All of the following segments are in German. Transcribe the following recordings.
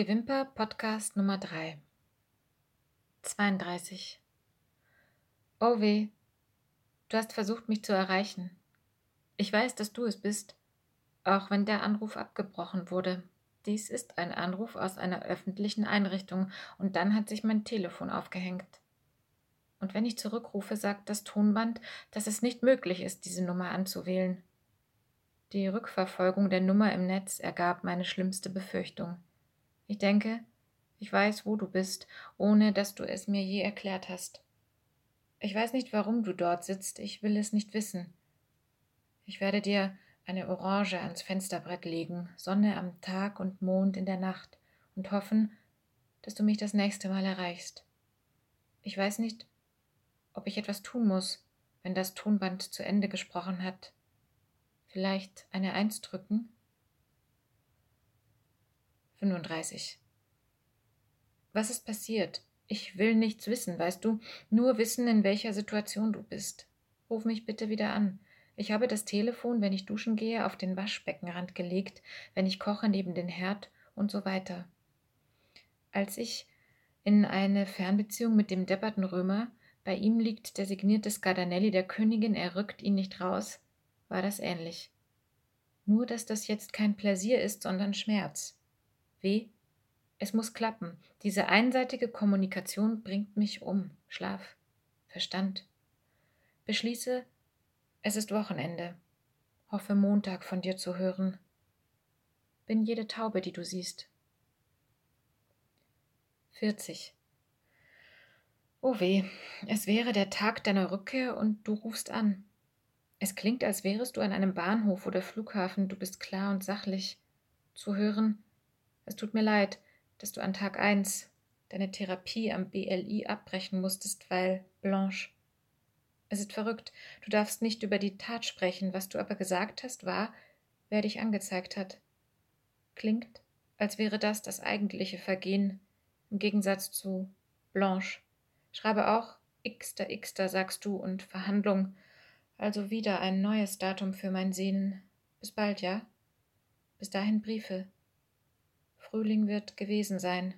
Gewimper Podcast Nummer 3 32 Oh weh, du hast versucht, mich zu erreichen. Ich weiß, dass du es bist, auch wenn der Anruf abgebrochen wurde. Dies ist ein Anruf aus einer öffentlichen Einrichtung und dann hat sich mein Telefon aufgehängt. Und wenn ich zurückrufe, sagt das Tonband, dass es nicht möglich ist, diese Nummer anzuwählen. Die Rückverfolgung der Nummer im Netz ergab meine schlimmste Befürchtung. Ich denke, ich weiß, wo du bist, ohne dass du es mir je erklärt hast. Ich weiß nicht, warum du dort sitzt, ich will es nicht wissen. Ich werde dir eine Orange ans Fensterbrett legen, Sonne am Tag und Mond in der Nacht, und hoffen, dass du mich das nächste Mal erreichst. Ich weiß nicht, ob ich etwas tun muss, wenn das Tonband zu Ende gesprochen hat. Vielleicht eine Eins drücken? 35. Was ist passiert? Ich will nichts wissen, weißt du, nur wissen, in welcher Situation du bist. Ruf mich bitte wieder an. Ich habe das Telefon, wenn ich duschen gehe, auf den Waschbeckenrand gelegt, wenn ich koche neben den Herd und so weiter. Als ich in eine Fernbeziehung mit dem depperten Römer, bei ihm liegt der signierte Scardanelli der Königin, er rückt ihn nicht raus, war das ähnlich. Nur, dass das jetzt kein Pläsier ist, sondern Schmerz. Weh? Es muss klappen. Diese einseitige Kommunikation bringt mich um. Schlaf. Verstand. Beschließe, es ist Wochenende. Hoffe Montag von dir zu hören. Bin jede Taube, die du siehst. 40. Oh weh, es wäre der Tag deiner Rückkehr und du rufst an. Es klingt, als wärest du an einem Bahnhof oder Flughafen, du bist klar und sachlich. Zu hören, es tut mir leid, dass du an Tag 1 deine Therapie am BLI abbrechen musstest, weil Blanche. Es ist verrückt, du darfst nicht über die Tat sprechen, was du aber gesagt hast, war, wer dich angezeigt hat. Klingt, als wäre das das eigentliche Vergehen, im Gegensatz zu Blanche. Schreibe auch Xter Xter, sagst du, und Verhandlung, also wieder ein neues Datum für mein Sehnen. Bis bald, ja? Bis dahin Briefe. Frühling wird gewesen sein.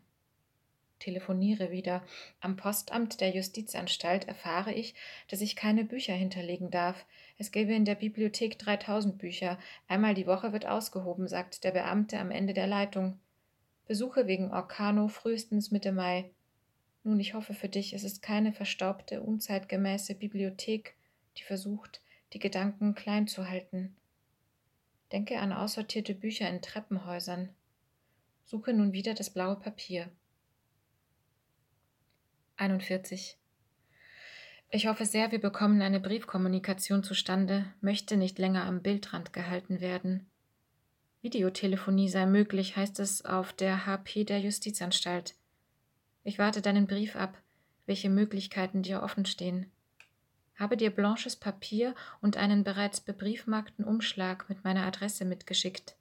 Telefoniere wieder. Am Postamt der Justizanstalt erfahre ich, dass ich keine Bücher hinterlegen darf. Es gäbe in der Bibliothek 3000 Bücher. Einmal die Woche wird ausgehoben, sagt der Beamte am Ende der Leitung. Besuche wegen Orkano frühestens Mitte Mai. Nun, ich hoffe für dich, es ist keine verstaubte, unzeitgemäße Bibliothek, die versucht, die Gedanken klein zu halten. Denke an aussortierte Bücher in Treppenhäusern. Suche nun wieder das blaue Papier. 41. Ich hoffe sehr, wir bekommen eine Briefkommunikation zustande, möchte nicht länger am Bildrand gehalten werden. Videotelefonie sei möglich, heißt es auf der HP der Justizanstalt. Ich warte deinen Brief ab, welche Möglichkeiten dir offen stehen. Habe dir blanches Papier und einen bereits bebriefmarkten Umschlag mit meiner Adresse mitgeschickt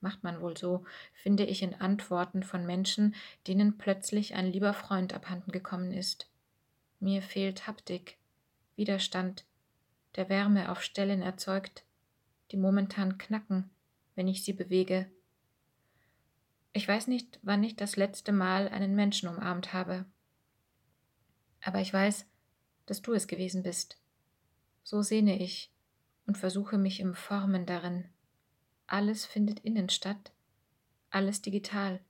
macht man wohl so, finde ich in Antworten von Menschen, denen plötzlich ein lieber Freund abhanden gekommen ist. Mir fehlt Haptik, Widerstand, der Wärme auf Stellen erzeugt, die momentan knacken, wenn ich sie bewege. Ich weiß nicht, wann ich das letzte Mal einen Menschen umarmt habe. Aber ich weiß, dass du es gewesen bist. So sehne ich und versuche mich im Formen darin. Alles findet innen statt, alles digital.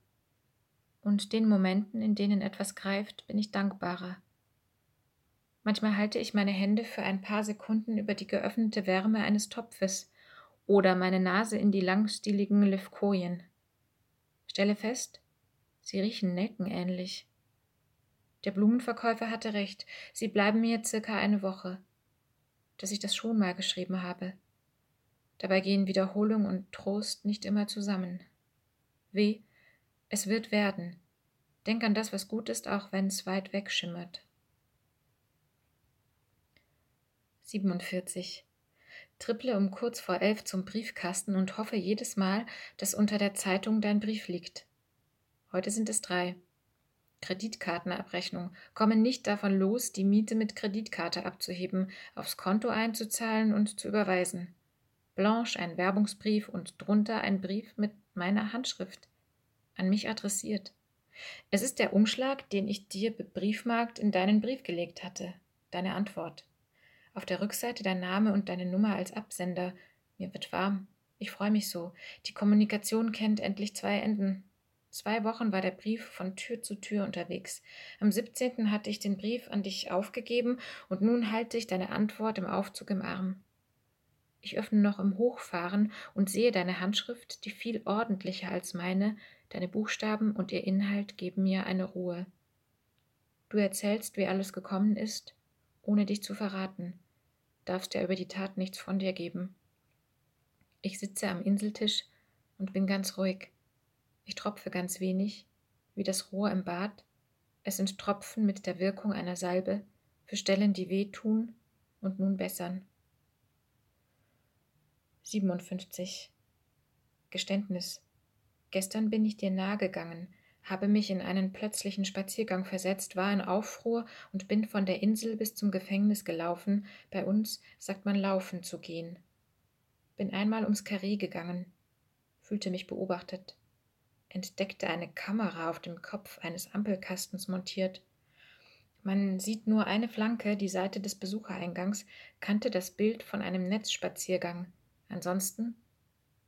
Und den Momenten, in denen etwas greift, bin ich dankbarer. Manchmal halte ich meine Hände für ein paar Sekunden über die geöffnete Wärme eines Topfes oder meine Nase in die langstieligen Levkojen. Stelle fest, sie riechen nelkenähnlich. Der Blumenverkäufer hatte recht, sie bleiben mir circa eine Woche. Dass ich das schon mal geschrieben habe. Dabei gehen Wiederholung und Trost nicht immer zusammen. Weh, es wird werden. Denk an das, was gut ist, auch wenn es weit weg schimmert. 47. Tripple um kurz vor elf zum Briefkasten und hoffe jedes Mal, dass unter der Zeitung dein Brief liegt. Heute sind es drei. Kreditkartenabrechnung. Komme nicht davon los, die Miete mit Kreditkarte abzuheben, aufs Konto einzuzahlen und zu überweisen. Blanche ein Werbungsbrief und drunter ein Brief mit meiner Handschrift. an mich adressiert. Es ist der Umschlag, den ich dir bebriefmarkt in deinen Brief gelegt hatte, deine Antwort. Auf der Rückseite dein Name und deine Nummer als Absender. Mir wird warm. Ich freue mich so. Die Kommunikation kennt endlich zwei Enden. Zwei Wochen war der Brief von Tür zu Tür unterwegs. Am 17. hatte ich den Brief an dich aufgegeben und nun halte ich deine Antwort im Aufzug im Arm. Ich öffne noch im Hochfahren und sehe deine Handschrift, die viel ordentlicher als meine, deine Buchstaben und ihr Inhalt geben mir eine Ruhe. Du erzählst, wie alles gekommen ist, ohne dich zu verraten, darfst ja über die Tat nichts von dir geben. Ich sitze am Inseltisch und bin ganz ruhig. Ich tropfe ganz wenig, wie das Rohr im Bad. Es sind Tropfen mit der Wirkung einer Salbe für Stellen, die wehtun und nun bessern. 57. Geständnis. Gestern bin ich dir nahe gegangen, habe mich in einen plötzlichen Spaziergang versetzt, war in Aufruhr und bin von der Insel bis zum Gefängnis gelaufen. Bei uns sagt man laufen zu gehen. Bin einmal ums Karree gegangen, fühlte mich beobachtet, entdeckte eine Kamera auf dem Kopf eines Ampelkastens montiert. Man sieht nur eine Flanke, die Seite des Besuchereingangs, kannte das Bild von einem Netzspaziergang. Ansonsten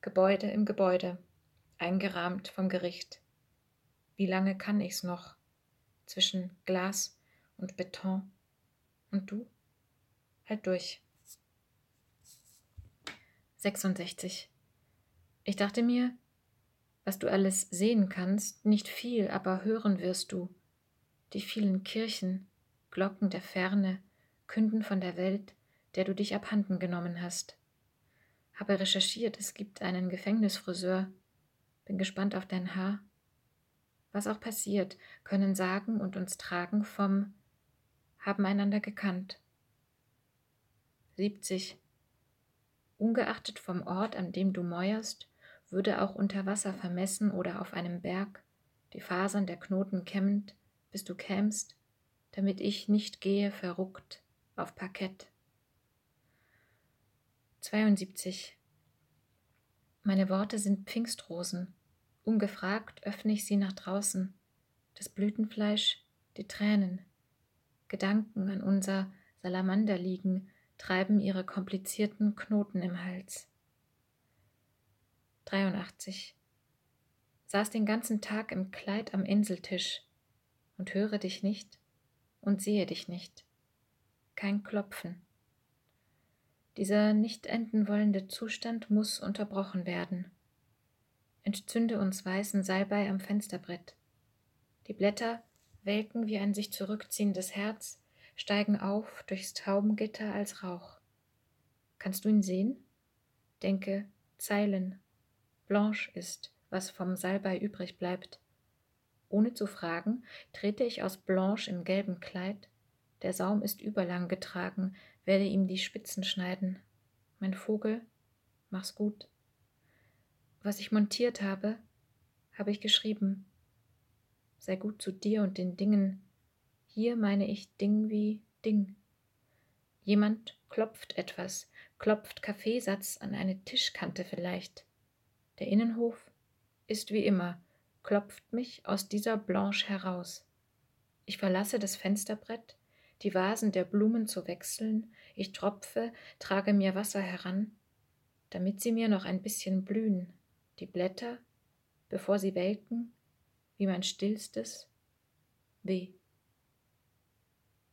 Gebäude im Gebäude, eingerahmt vom Gericht. Wie lange kann ich's noch? Zwischen Glas und Beton. Und du? Halt durch. 66. Ich dachte mir, was du alles sehen kannst, nicht viel, aber hören wirst du. Die vielen Kirchen, Glocken der Ferne, künden von der Welt, der du dich abhanden genommen hast. Habe recherchiert, es gibt einen Gefängnisfriseur. Bin gespannt auf dein Haar. Was auch passiert, können sagen und uns tragen vom haben einander gekannt. 70. Ungeachtet vom Ort, an dem du mäuerst, würde auch unter Wasser vermessen oder auf einem Berg, die Fasern der Knoten kämmend, bis du kämst, damit ich nicht gehe verruckt auf Parkett. 72. Meine Worte sind Pfingstrosen. Ungefragt öffne ich sie nach draußen. Das Blütenfleisch, die Tränen. Gedanken an unser Salamander liegen, treiben ihre komplizierten Knoten im Hals. 83. Saß den ganzen Tag im Kleid am Inseltisch und höre dich nicht und sehe dich nicht. Kein Klopfen. Dieser nicht enden wollende Zustand muss unterbrochen werden. Entzünde uns weißen Salbei am Fensterbrett. Die Blätter welken wie ein sich zurückziehendes Herz, steigen auf durchs Taubengitter als Rauch. Kannst du ihn sehen? Denke, Zeilen. Blanche ist, was vom Salbei übrig bleibt. Ohne zu fragen, trete ich aus Blanche im gelben Kleid. Der Saum ist überlang getragen, werde ihm die Spitzen schneiden. Mein Vogel, mach's gut. Was ich montiert habe, habe ich geschrieben. Sei gut zu dir und den Dingen. Hier meine ich Ding wie Ding. Jemand klopft etwas, klopft Kaffeesatz an eine Tischkante vielleicht. Der Innenhof ist wie immer, klopft mich aus dieser Blanche heraus. Ich verlasse das Fensterbrett, die Vasen der Blumen zu wechseln, ich tropfe, trage mir Wasser heran, damit sie mir noch ein bisschen blühen, die Blätter, bevor sie welken, wie mein stillstes Weh.